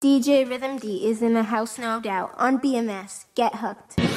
DJ Rhythm D is in the house, no doubt. On BMS, get hooked.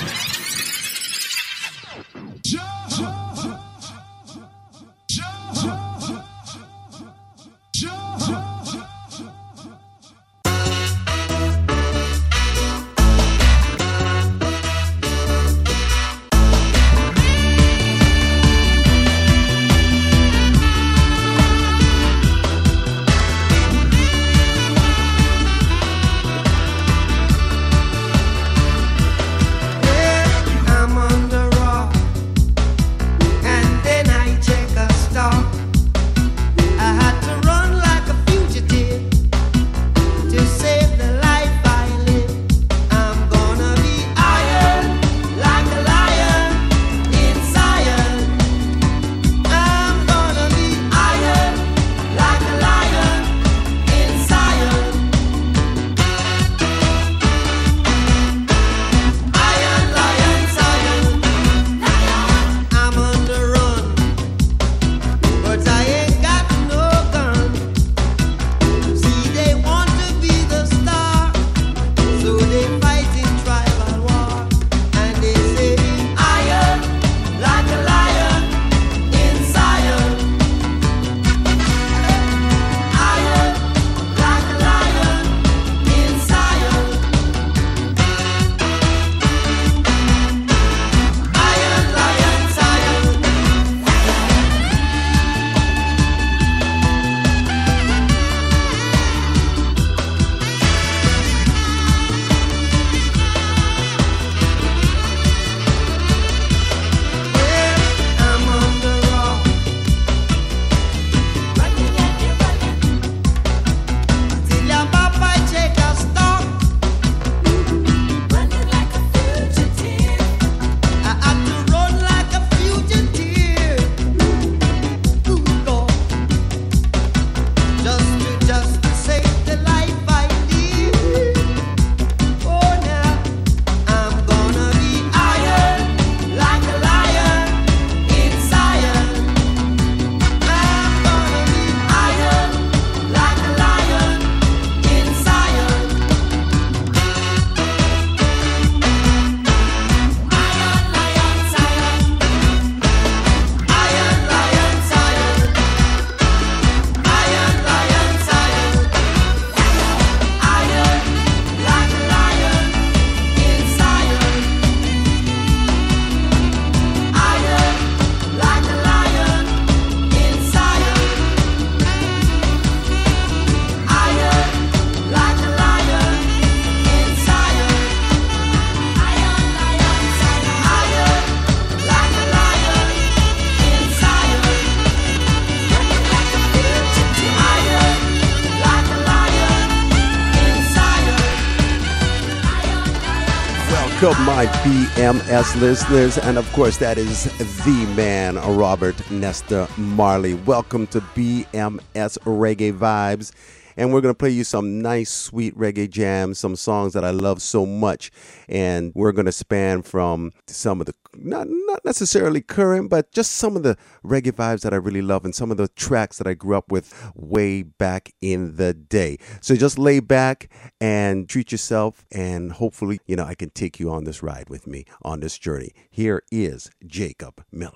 BMS listeners. And of course, that is the man, Robert Nesta Marley. Welcome to BMS Reggae Vibes and we're going to play you some nice, sweet reggae jams, some songs that I love so much. And we're going to span from some of the, not, not necessarily current, but just some of the reggae vibes that I really love and some of the tracks that I grew up with way back in the day. So just lay back and treat yourself, and hopefully, you know, I can take you on this ride with me on this journey. Here is Jacob Miller.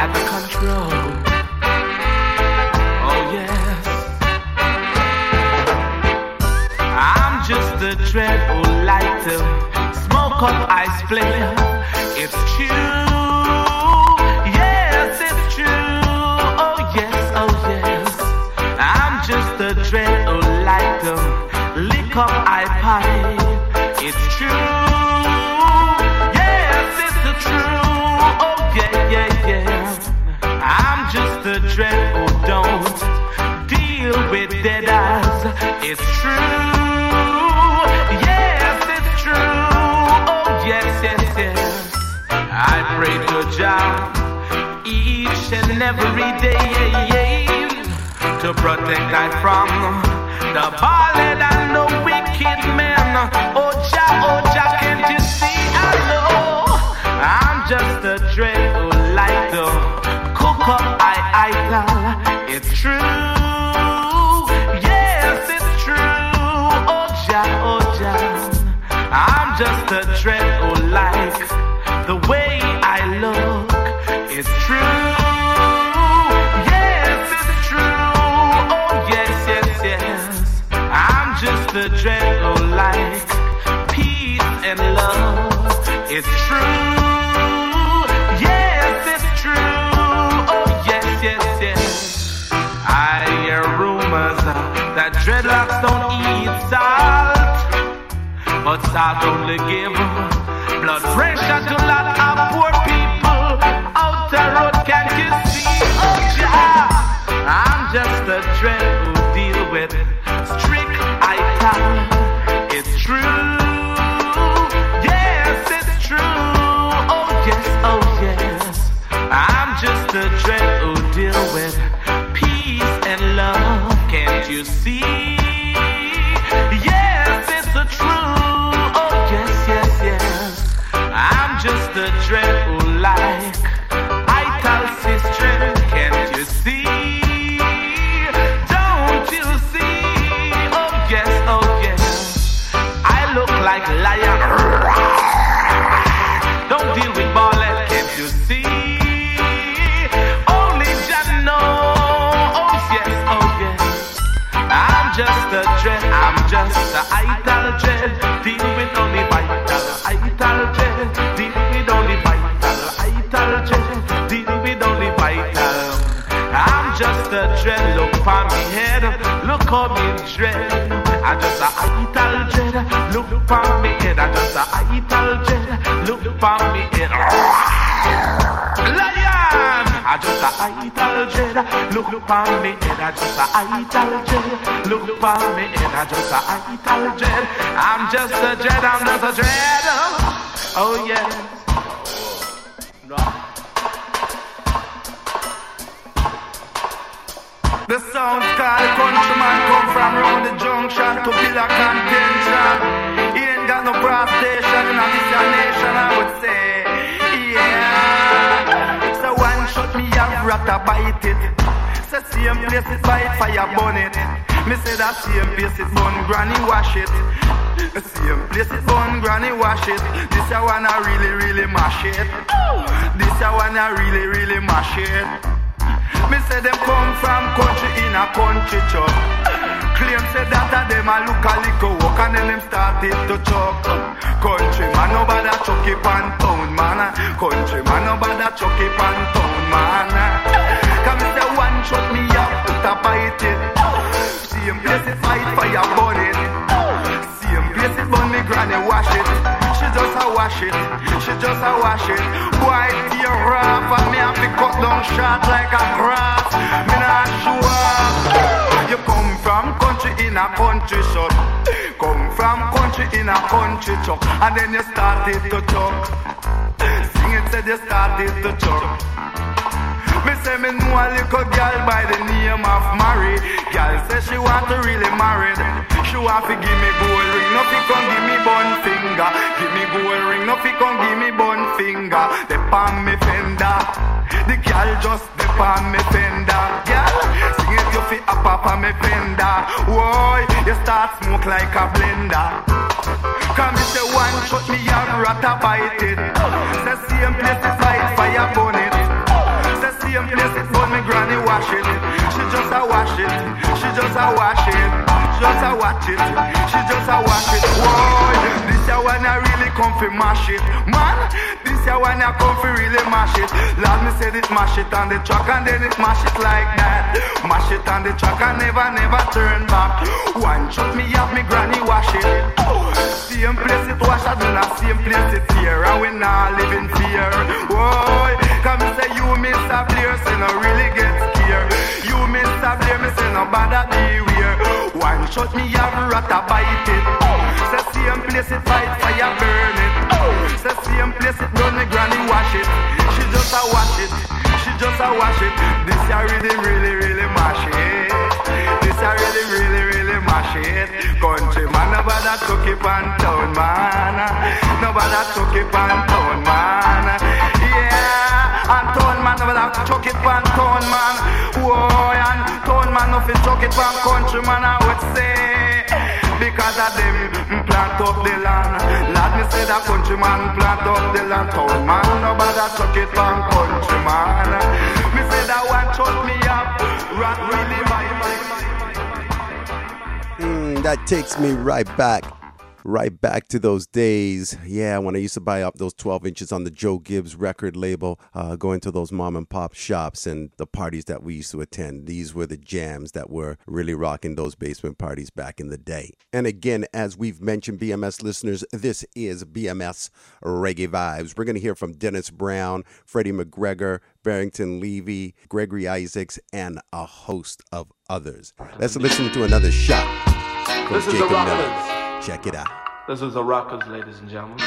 At the control. Oh, yes. I'm just a dread who like to smoke up flame. It's true. Yes, it's true. Oh, yes, oh, yes. I'm just a dread who like to lick up ice pipe. It's true, yes, it's true, oh yes, yes, yes. I pray to Jah each and every day to protect I from the violent and the wicked men. just a dread of life. The way I look it's true. Yes, it's true. Oh, yes, yes, yes. I'm just a dread of life. Peace and love It's true. Yes, it's true. Oh, yes, yes, yes. I hear rumors uh, that dreadlocks. But salt only give blood pressure to lot of how dread. I just a idol dread, look for me head. I just a idol dread, look for me head. Lion! I just a idol dread, look upon me head. I just a idol dread, look upon me head. I just a idol dread. I'm just a dread, I'm just a dread. Oh yeah. Sound called countryman come from round the junction to build a contention. He ain't got no cross station in this nation, I would say. Yeah. So one shot me have rat a bite it. Say same place it bite fire burn it. Me say that same place it burn granny wash it. Same place it burn granny wash it. This a one I really really mash it. This a one I really really mash it. Me say them come from country in a country chop. Claim say that a them a look a little walk and then them started to chop. Country man no bother chuck it pan town man. Country man no bother chuck it pan town man. Come me say one shot me up put a bite it. Same place it fight fire burn it. Same place it burn me granny wash it. Just a wash it. She just a wash it. Boy tear off and me have to cut down short like a grass. Me not sure. You come from country in a country shop. Come from country in a country chuck. And then you started to chuck. Sing it said you started to chuck. Me say me know a little girl by the name of Mary. Girl say she want to really married. She want to give me gold ring, no fi come give me bun finger. Me gold ring, no fi come give me bun finger. The palm me fender. The girl just the palm me fender. Girl, sing it you fi a papa me fender. Whoa, you start smoke like a blender. Come me say one shot me a rat a bite it. Say same place is light fire burn it. Say same place it burn me granny wash it. She just a wash it. She just a wash it. Just a watch it. She just a wash it. Whoa, this a one I really come fi mash it, man. This a one I come fi really mash it. Lord me said it mash it on the track and then it mash it like that. Mash it on the track and never never turn back. One shot me have me granny wash it. Same place it wash and then a same place it here and we not live in fear. Whoa, come me say you Mr. Blair, say no really get scared. You Mr. Blair, me say no bother beware. One shot me have rat a bite it. Say same place it fight fire burn it. Say same place it run me granny wash it. She just a wash it. She just a wash it. This a really really really mash it. This a really really really mash it. Country man no bother took it pan town man. No bother took it pan town man. Yeah, man chuck it pan town man. Whoa, and town man chuck it pan country man. I would say because of them mm, plant up the land. Lad me say that country man plant up the land. Town man chuck it pan country man. Me say that one chuck me up, really my. Mm, that takes me right back right back to those days. Yeah, when I used to buy up those 12 inches on the Joe Gibbs record label, uh, going to those mom and pop shops and the parties that we used to attend. These were the jams that were really rocking those basement parties back in the day. And again, as we've mentioned, BMS listeners, this is BMS Reggae Vibes. We're going to hear from Dennis Brown, Freddie McGregor, Barrington Levy, Gregory Isaacs, and a host of others. Let's listen to another shot from This is Jacob Miller. Rockers. Check it out. This is the Rockers, ladies and gentlemen.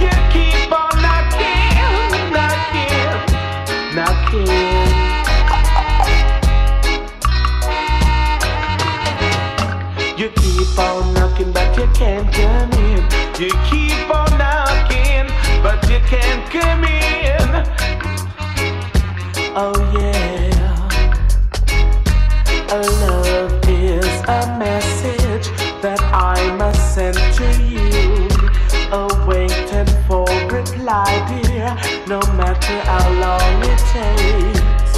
You keep on knocking, knocking, knocking. You keep on knocking, but you can't come in. You keep on knocking, but you can't come in. Oh how long it takes.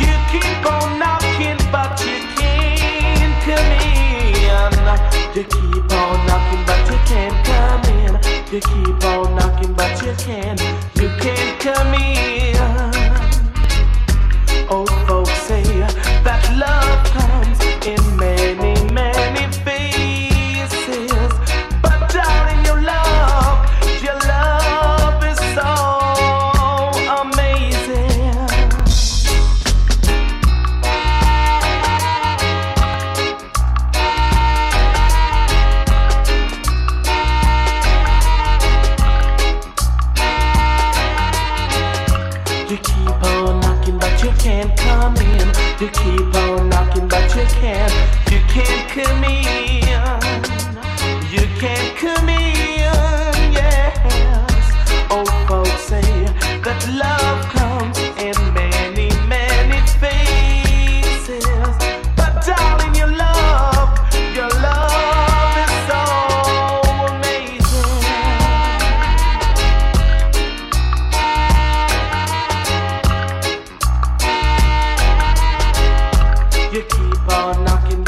You keep on knocking, but you can't come in. You keep on knocking, but you can't come in. You keep on knocking, but you can't. You can't come in. Knocking,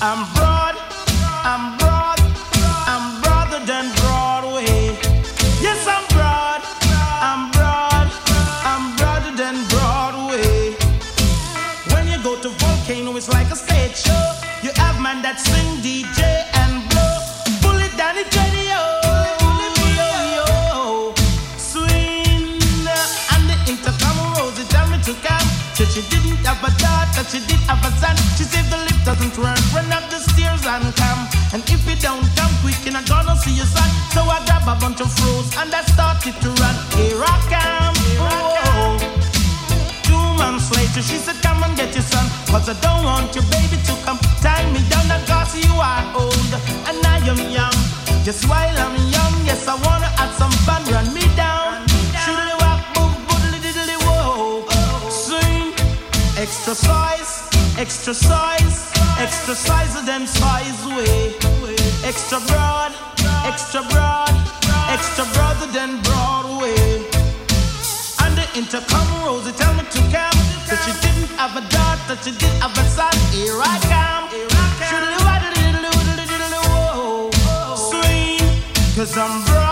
I'm broad. I'm broad. I'm broader than Broadway. Yes, I'm broad. I'm broad. I'm broader than Broadway. When you go to Volcano, it's like a stage show. You have man that sing, DJ, and blow. Pull it down. Yo, yo. Swing. And the intercom Rosie tell me to come. Said she didn't have a that she did have a son. She said the lift doesn't work. Run up the stairs and come. And if you don't come quick, you're not gonna see your son. So I grab a bunch of froze and I started to run. Here I come. Here I come. Two months later, she said, Come and get your son. Cause I don't want your baby to come. Tie me down because you are old and I am young. Just while I'm young, yes, I wanna have some fun. Run Extra size, extra size, extra size of them size way. Extra broad, extra broad, extra broader than Broadway. And the intercom Rosie tell me to come. That she didn't have a daughter, she did have a son. Here I come. Here I come. Cause I'm broad.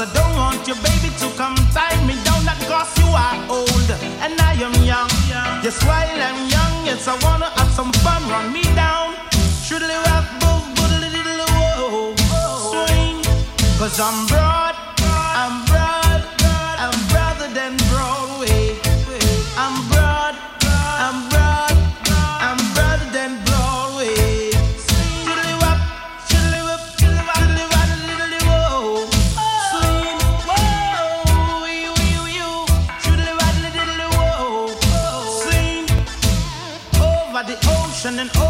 Cause I don't want your baby, to come tie me down. That cause you are old and I am young. Yes, while I'm young, yes, I wanna have some fun. Run me down. Shoodly rock, boo, boodly diddly, whoa, swing. Cause I'm broke. And sending.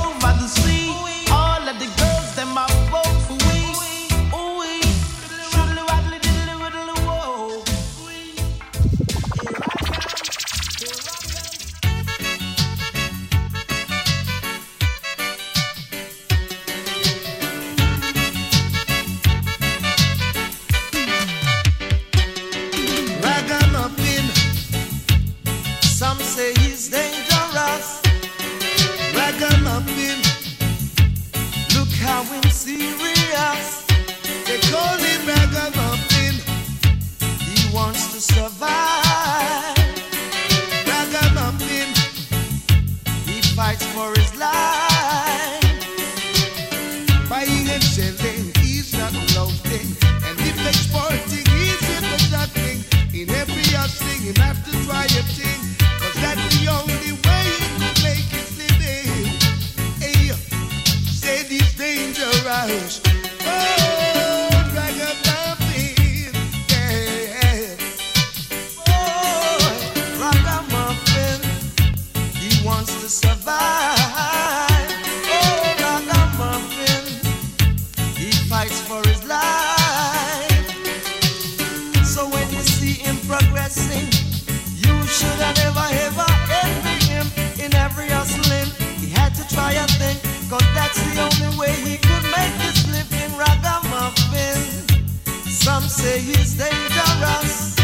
Some say he's dangerous.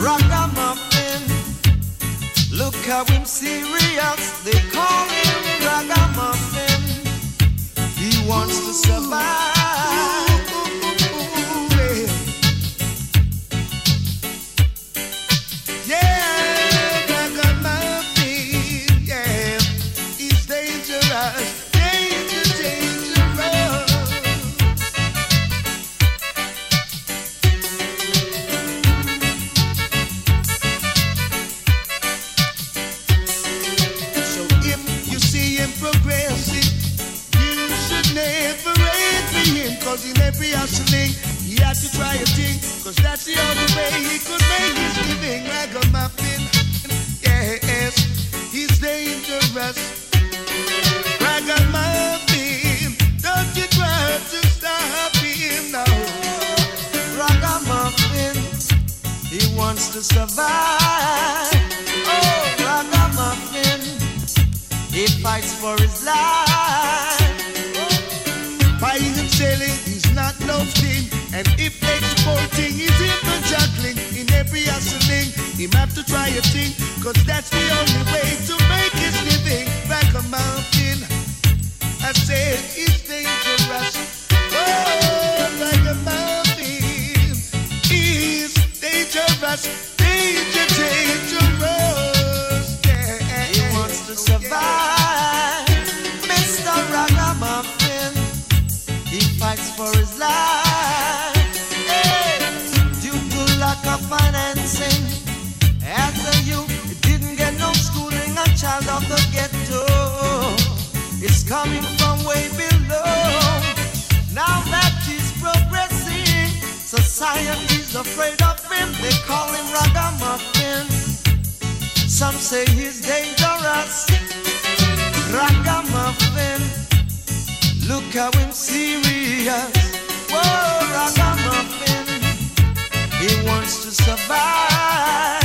Ragamuffin, look how him serious. They call him Ragamuffin. He wants to survive. He have to try a thing, cause that's the only way to make his living like a mountain. I said it's dangerous. Oh, like a mountain. is dangerous. Danger, dangerous. Yeah. He wants to survive. Afraid of him. They call him Ragamuffin. Some say he's dangerous. Ragamuffin. Look how him serious. Whoa, Ragamuffin. He wants to survive.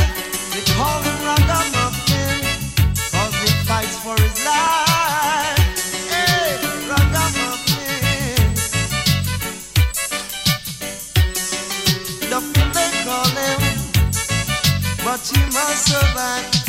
They call him Ragamuffin. But he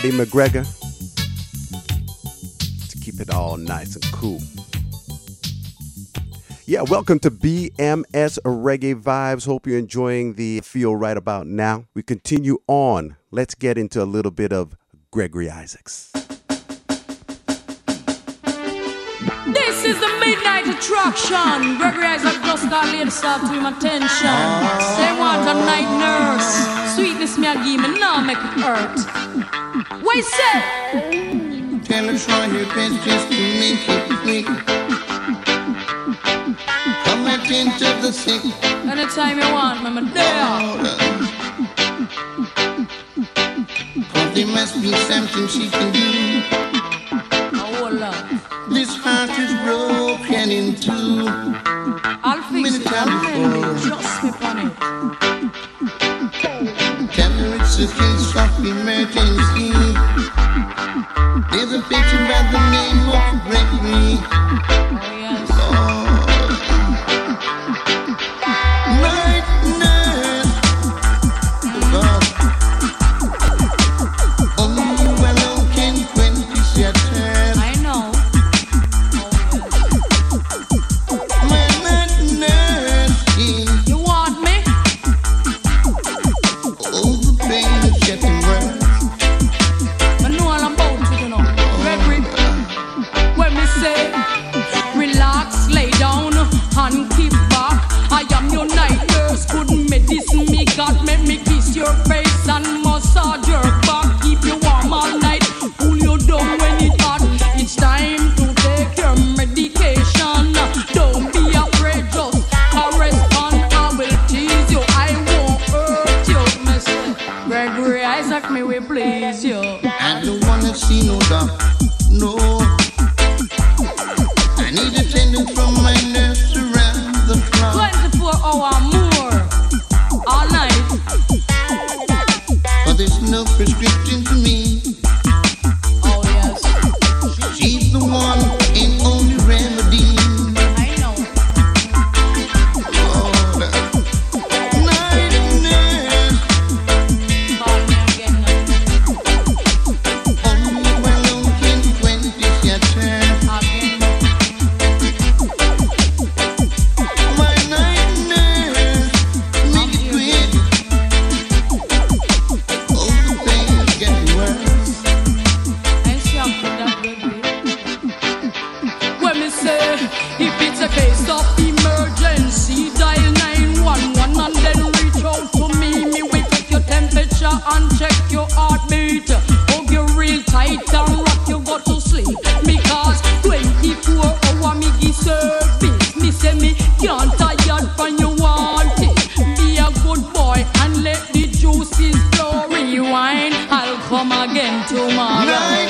Freddie McGregor. To keep it all nice and cool. Yeah, welcome to BMS Reggae Vibes. Hope you're enjoying the feel right about now. We continue on. Let's get into a little bit of Gregory Isaacs. This is the midnight attraction. Gregory Isaac just got laid start to him attention. Say want a night nurse. Sweetness me a give me, now make it hurt. What say? Tell her try your best just to make it quick. Come attend to the sick. Anytime you want, me, me there. Cause there must be something she can do. Oh, love. This heart is broken in two. I'll fix it. I'll it. Just me on it. Tell her it's a case of emergency. A picture by the name of come again tomorrow.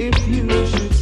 if you should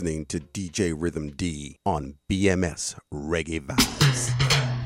listening to DJ Rhythm D on BMS Reggae Vibes.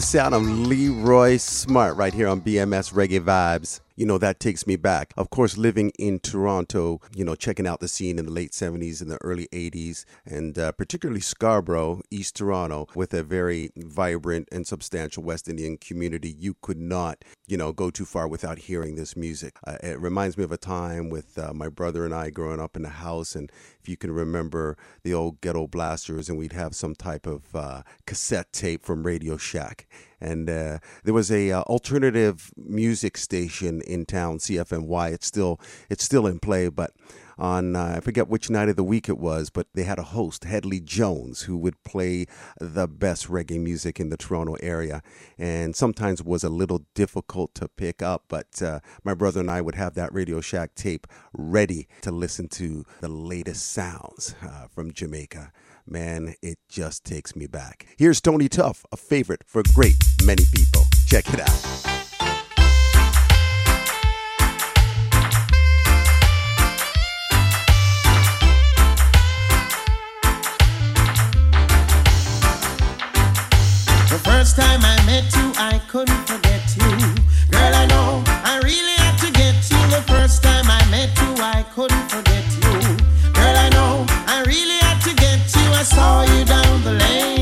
The sound of Leroy Smart right here on BMS Reggae Vibes. You know, that takes me back. Of course, living in Toronto, you know, checking out the scene in the late 70s and the early 80s, and uh, particularly Scarborough, East Toronto, with a very vibrant and substantial West Indian community. You could not, you know, go too far without hearing this music. Uh, it reminds me of a time with uh, my brother and I growing up in the house, and if you can remember the old ghetto blasters, and we'd have some type of uh, cassette tape from Radio Shack. And uh, there was a uh, alternative music station in town, CFNY. It's still it's still in play, but on uh, I forget which night of the week it was, but they had a host, Headley Jones, who would play the best reggae music in the Toronto area, and sometimes was a little difficult to pick up. But uh, my brother and I would have that Radio Shack tape ready to listen to the latest sounds uh, from Jamaica. Man, it just takes me back. Here's Tony Tuff, a favorite for great many people. Check it out. First time I met you, I couldn't forget you. Girl, I know I really had to get you. The first time I met you, I couldn't forget you. Girl, I know I really had to get you. I saw you down the lane,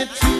like to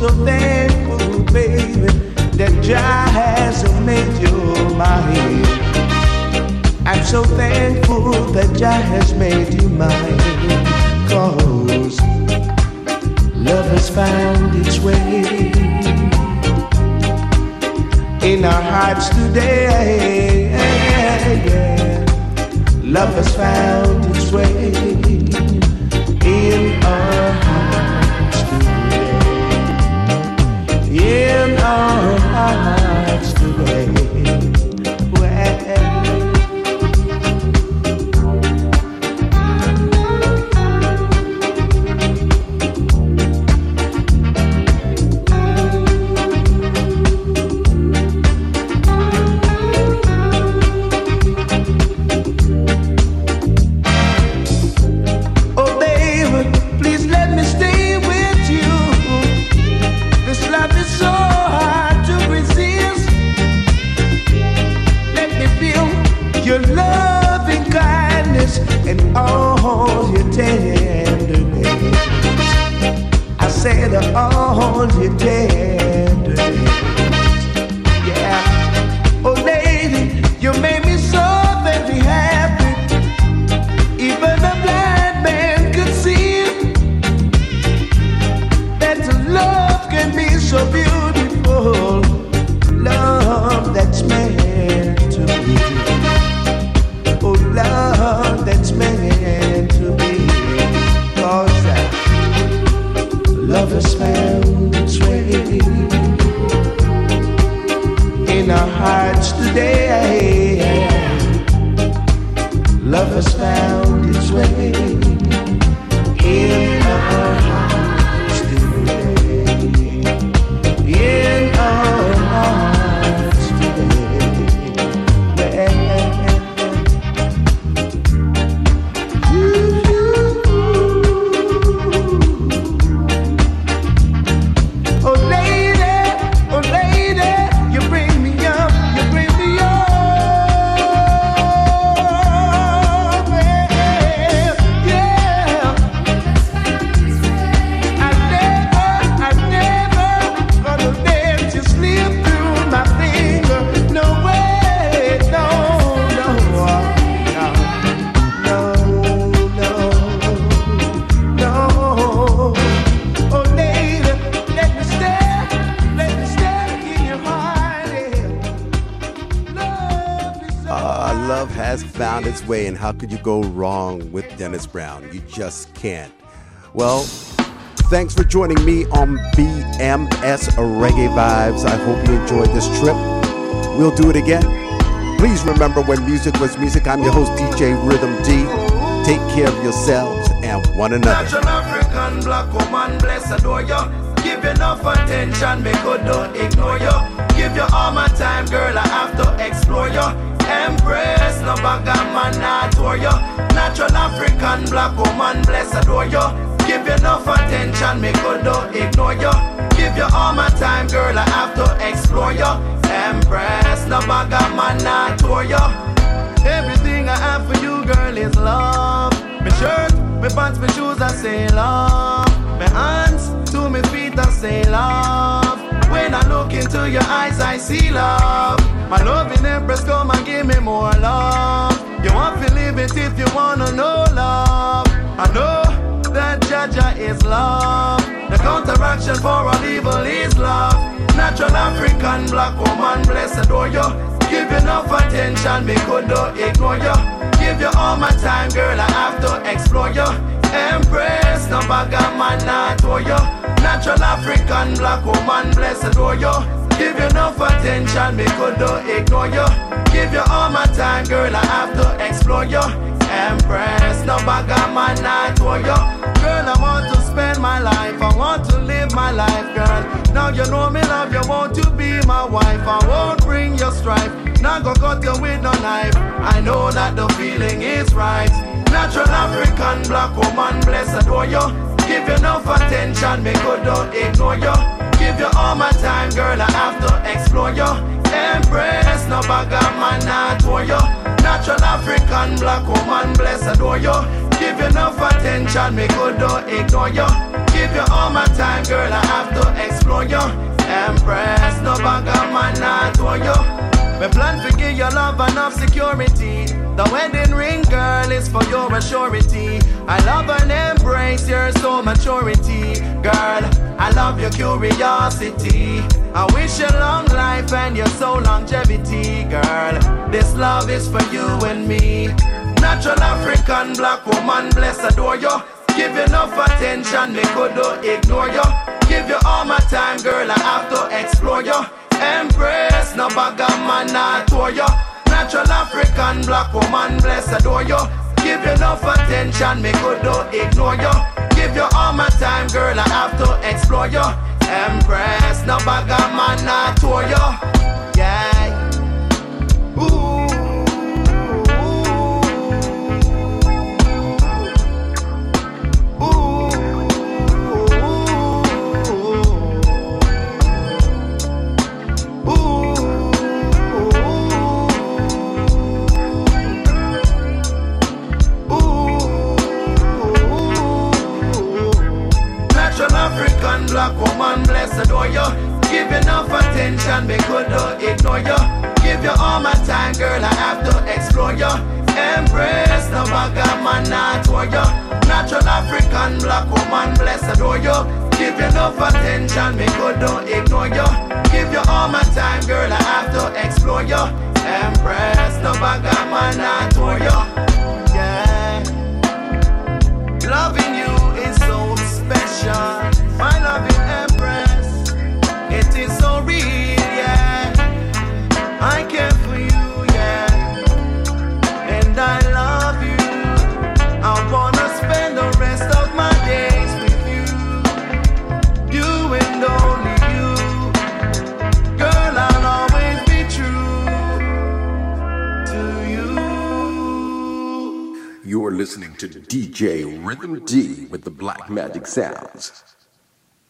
so thankful, baby, that Jah has made you mine. I'm so thankful that Jah has made you mine. Cause love has found its way in our hearts today. Love has found its way today. Hearts just can't. Well, thanks for joining me on BMS Reggae Vibes. I hope you enjoyed this trip. We'll do it again. Please remember when music was music. I'm your host, DJ Rhythm D. Take care of yourselves and one another. Natural African black woman, bless adore you. Give enough attention, could don't ignore you. Give you all my time, girl, I have to explore you. Empress, no man, not tour you. Natural African black woman, bless adore you. Give you enough attention, me could don't ignore you. Give you all my time, girl, I have to explore you. Empress, no bugger man, not tour you. Everything I have for you, girl, is love. My shirt, my pants, my shoes, I say love. My hands to my feet, I say love. When I look into your eyes, I see love. My loving empress, come and give me more love. You want to live it if you wanna know love. I know that Jah Jah is love. The counteraction for all evil is love. Natural African black woman, bless adore you. Give you enough attention, me could not ignore you. Give you all my time, girl, I have to explore you. Empress, no bugger man, not you. Natural African black woman, bless adore you. Give you enough attention, me could not ignore you. Give you all my time, girl, I have to explore you. Empress, no bugger my not for you. Girl, I want to spend my life, I want to live my life, girl. Now you know me love, you want to be my wife. I won't bring your strife, not go cut you with no knife. I know that the feeling is right. Natural African black woman, bless adore you. Give you enough attention, me could don't ignore you. Give you all my time, girl, I have to explore you. Empress, no bugger man, not for you. Natural African black woman, bless adore you. Give you enough attention, me good don't uh, ignore you. Give you all my time, girl, I have to explore you. Empress, no bagger man, not for you. Me plan to give your love enough security. The wedding ring, girl, is for your assurity. I love and embrace your soul maturity, girl. I love your curiosity. I wish you long life and your soul longevity, girl. This love is for you and me. Natural African black woman, bless adore you. Give you enough attention, me could ignore you. Give you all my time, girl, I have to explore you. Embrace, no bagger man, not for you. Natural African black woman, bless adore you. Give you enough attention, me could not ignore you. Give you all my time, girl, I have to explore you. Embrace, no bagger man, not for you. Yeah. African black woman, bless adore you. Give enough attention, me could not ignore you. Give you all my time, girl, I have to explore you. Embrace bagger man, not for you. Natural African black woman, bless adore you. Give enough attention, me could not ignore you. Give you all my time, girl, I have to explore you. Embrace bagger man, not for you. Yeah. Loving you is so special. Listening to DJ Rhythm D with the Black Magic Sounds.